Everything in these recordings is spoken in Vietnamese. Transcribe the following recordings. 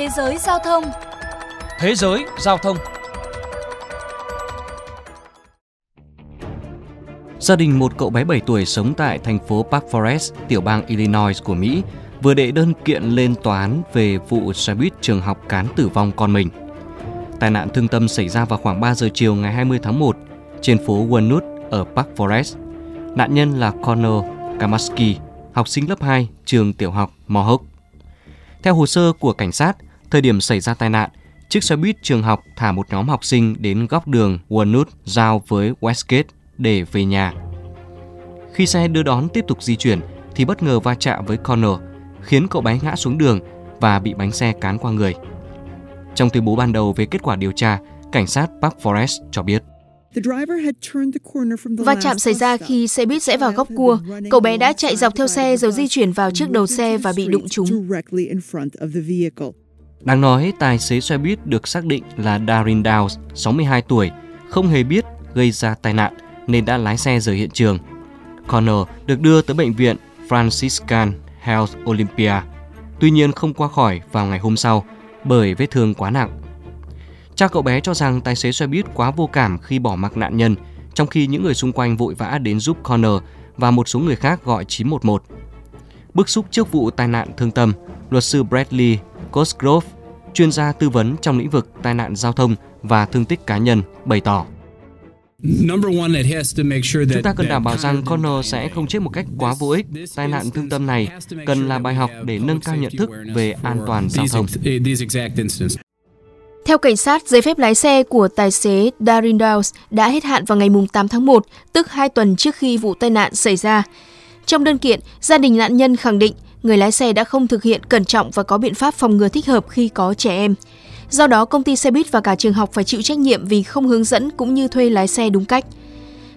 Thế giới giao thông Thế giới giao thông Gia đình một cậu bé 7 tuổi sống tại thành phố Park Forest, tiểu bang Illinois của Mỹ vừa đệ đơn kiện lên tòa án về vụ xe buýt trường học cán tử vong con mình. Tai nạn thương tâm xảy ra vào khoảng 3 giờ chiều ngày 20 tháng 1 trên phố Walnut ở Park Forest. Nạn nhân là Connor Kamaski, học sinh lớp 2 trường tiểu học Mohawk. Theo hồ sơ của cảnh sát, thời điểm xảy ra tai nạn, chiếc xe buýt trường học thả một nhóm học sinh đến góc đường Walnut giao với Westgate để về nhà. Khi xe đưa đón tiếp tục di chuyển thì bất ngờ va chạm với Connor, khiến cậu bé ngã xuống đường và bị bánh xe cán qua người. Trong tuyên bố ban đầu về kết quả điều tra, cảnh sát Park Forest cho biết. Va chạm xảy ra khi xe buýt rẽ vào góc cua. Cậu bé đã chạy dọc theo xe rồi di chuyển vào trước đầu xe và bị đụng trúng. Đáng nói, tài xế xe buýt được xác định là Darin Downs, 62 tuổi, không hề biết gây ra tai nạn nên đã lái xe rời hiện trường. Connor được đưa tới bệnh viện Franciscan Health Olympia, tuy nhiên không qua khỏi vào ngày hôm sau bởi vết thương quá nặng. Cha cậu bé cho rằng tài xế xe buýt quá vô cảm khi bỏ mặc nạn nhân, trong khi những người xung quanh vội vã đến giúp Connor và một số người khác gọi 911. Bức xúc trước vụ tai nạn thương tâm, luật sư Bradley Cosgrove, chuyên gia tư vấn trong lĩnh vực tai nạn giao thông và thương tích cá nhân, bày tỏ. Chúng ta cần đảm bảo rằng Connor sẽ không chết một cách quá vô ích. Tai nạn thương tâm này cần là bài học để nâng cao nhận thức về an toàn giao thông. Theo cảnh sát, giấy phép lái xe của tài xế Darin Downs đã hết hạn vào ngày 8 tháng 1, tức 2 tuần trước khi vụ tai nạn xảy ra. Trong đơn kiện, gia đình nạn nhân khẳng định người lái xe đã không thực hiện cẩn trọng và có biện pháp phòng ngừa thích hợp khi có trẻ em. Do đó, công ty xe buýt và cả trường học phải chịu trách nhiệm vì không hướng dẫn cũng như thuê lái xe đúng cách.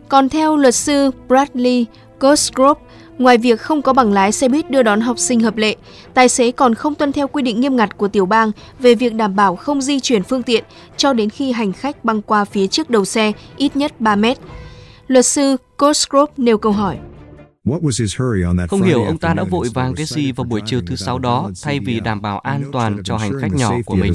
Còn theo luật sư Bradley Cosgrove, ngoài việc không có bằng lái xe buýt đưa đón học sinh hợp lệ, tài xế còn không tuân theo quy định nghiêm ngặt của tiểu bang về việc đảm bảo không di chuyển phương tiện cho đến khi hành khách băng qua phía trước đầu xe ít nhất 3 mét. Luật sư Cosgrove nêu câu hỏi. Không hiểu ông ta đã vội vàng cái gì vào buổi chiều thứ sáu đó thay vì đảm bảo an toàn cho hành khách nhỏ của mình.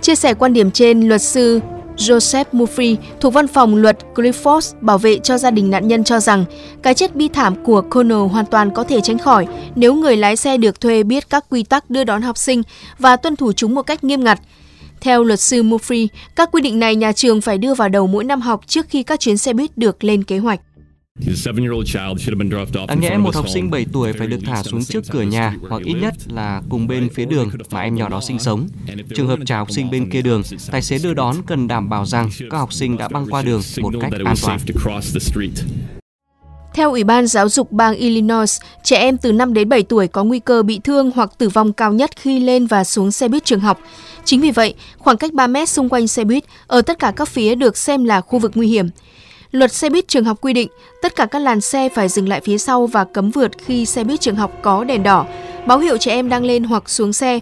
Chia sẻ quan điểm trên, luật sư Joseph Murphy thuộc văn phòng luật Clifford bảo vệ cho gia đình nạn nhân cho rằng cái chết bi thảm của Connor hoàn toàn có thể tránh khỏi nếu người lái xe được thuê biết các quy tắc đưa đón học sinh và tuân thủ chúng một cách nghiêm ngặt. Theo luật sư Murphy, các quy định này nhà trường phải đưa vào đầu mỗi năm học trước khi các chuyến xe buýt được lên kế hoạch. Đáng nhẽ một học sinh 7 tuổi phải được thả xuống trước cửa nhà hoặc ít nhất là cùng bên phía đường mà em nhỏ đó sinh sống. Trường hợp trả học sinh bên kia đường, tài xế đưa đón cần đảm bảo rằng các học sinh đã băng qua đường một cách an toàn. Theo Ủy ban Giáo dục bang Illinois, trẻ em từ 5 đến 7 tuổi có nguy cơ bị thương hoặc tử vong cao nhất khi lên và xuống xe buýt trường học. Chính vì vậy, khoảng cách 3 mét xung quanh xe buýt ở tất cả các phía được xem là khu vực nguy hiểm. Luật xe buýt trường học quy định tất cả các làn xe phải dừng lại phía sau và cấm vượt khi xe buýt trường học có đèn đỏ, báo hiệu trẻ em đang lên hoặc xuống xe.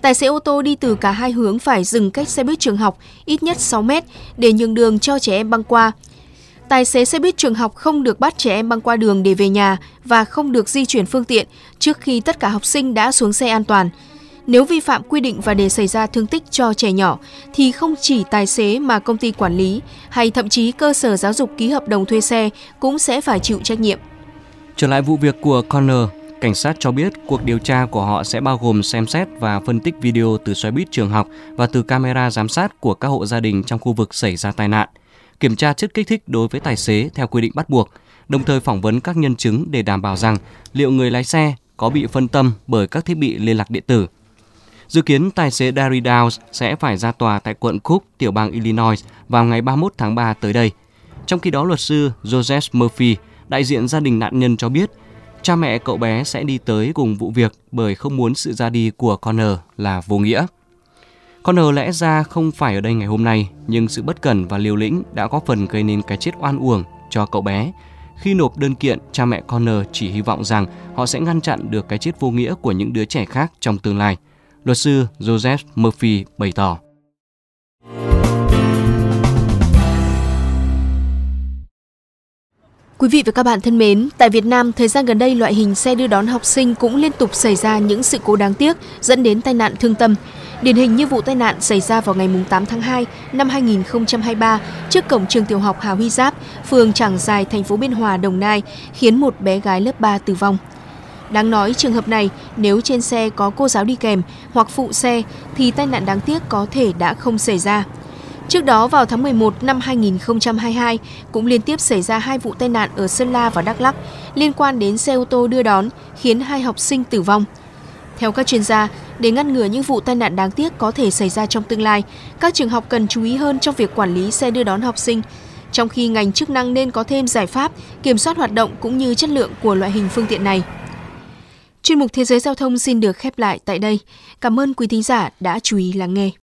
Tài xế ô tô đi từ cả hai hướng phải dừng cách xe buýt trường học ít nhất 6 mét để nhường đường cho trẻ em băng qua. Tài xế xe buýt trường học không được bắt trẻ em băng qua đường để về nhà và không được di chuyển phương tiện trước khi tất cả học sinh đã xuống xe an toàn. Nếu vi phạm quy định và để xảy ra thương tích cho trẻ nhỏ thì không chỉ tài xế mà công ty quản lý hay thậm chí cơ sở giáo dục ký hợp đồng thuê xe cũng sẽ phải chịu trách nhiệm. Trở lại vụ việc của Connor, cảnh sát cho biết cuộc điều tra của họ sẽ bao gồm xem xét và phân tích video từ xoáy buýt trường học và từ camera giám sát của các hộ gia đình trong khu vực xảy ra tai nạn, kiểm tra chất kích thích đối với tài xế theo quy định bắt buộc, đồng thời phỏng vấn các nhân chứng để đảm bảo rằng liệu người lái xe có bị phân tâm bởi các thiết bị liên lạc điện tử Dự kiến tài xế Darry Downs sẽ phải ra tòa tại quận Cook, tiểu bang Illinois vào ngày 31 tháng 3 tới đây. Trong khi đó, luật sư Joseph Murphy, đại diện gia đình nạn nhân cho biết, cha mẹ cậu bé sẽ đi tới cùng vụ việc bởi không muốn sự ra đi của Connor là vô nghĩa. Connor lẽ ra không phải ở đây ngày hôm nay, nhưng sự bất cẩn và liều lĩnh đã có phần gây nên cái chết oan uổng cho cậu bé. Khi nộp đơn kiện, cha mẹ Connor chỉ hy vọng rằng họ sẽ ngăn chặn được cái chết vô nghĩa của những đứa trẻ khác trong tương lai – luật sư Joseph Murphy bày tỏ. Quý vị và các bạn thân mến, tại Việt Nam, thời gian gần đây loại hình xe đưa đón học sinh cũng liên tục xảy ra những sự cố đáng tiếc dẫn đến tai nạn thương tâm. Điển hình như vụ tai nạn xảy ra vào ngày 8 tháng 2 năm 2023 trước cổng trường tiểu học Hà Huy Giáp, phường Trảng Giài, thành phố Biên Hòa, Đồng Nai, khiến một bé gái lớp 3 tử vong. Đáng nói trường hợp này, nếu trên xe có cô giáo đi kèm hoặc phụ xe thì tai nạn đáng tiếc có thể đã không xảy ra. Trước đó vào tháng 11 năm 2022 cũng liên tiếp xảy ra hai vụ tai nạn ở Sơn La và Đắk Lắk liên quan đến xe ô tô đưa đón khiến hai học sinh tử vong. Theo các chuyên gia, để ngăn ngừa những vụ tai nạn đáng tiếc có thể xảy ra trong tương lai, các trường học cần chú ý hơn trong việc quản lý xe đưa đón học sinh, trong khi ngành chức năng nên có thêm giải pháp kiểm soát hoạt động cũng như chất lượng của loại hình phương tiện này. Chuyên mục Thế giới Giao thông xin được khép lại tại đây. Cảm ơn quý thính giả đã chú ý lắng nghe.